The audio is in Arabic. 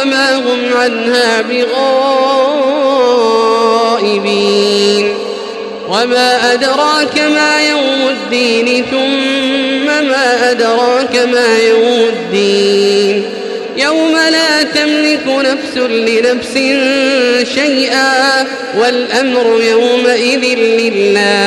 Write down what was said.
وما هم عنها بغائبين. وما أدراك ما يوم الدين ثم ما أدراك ما يوم الدين. يوم لا تملك نفس لنفس شيئا والأمر يومئذ لله.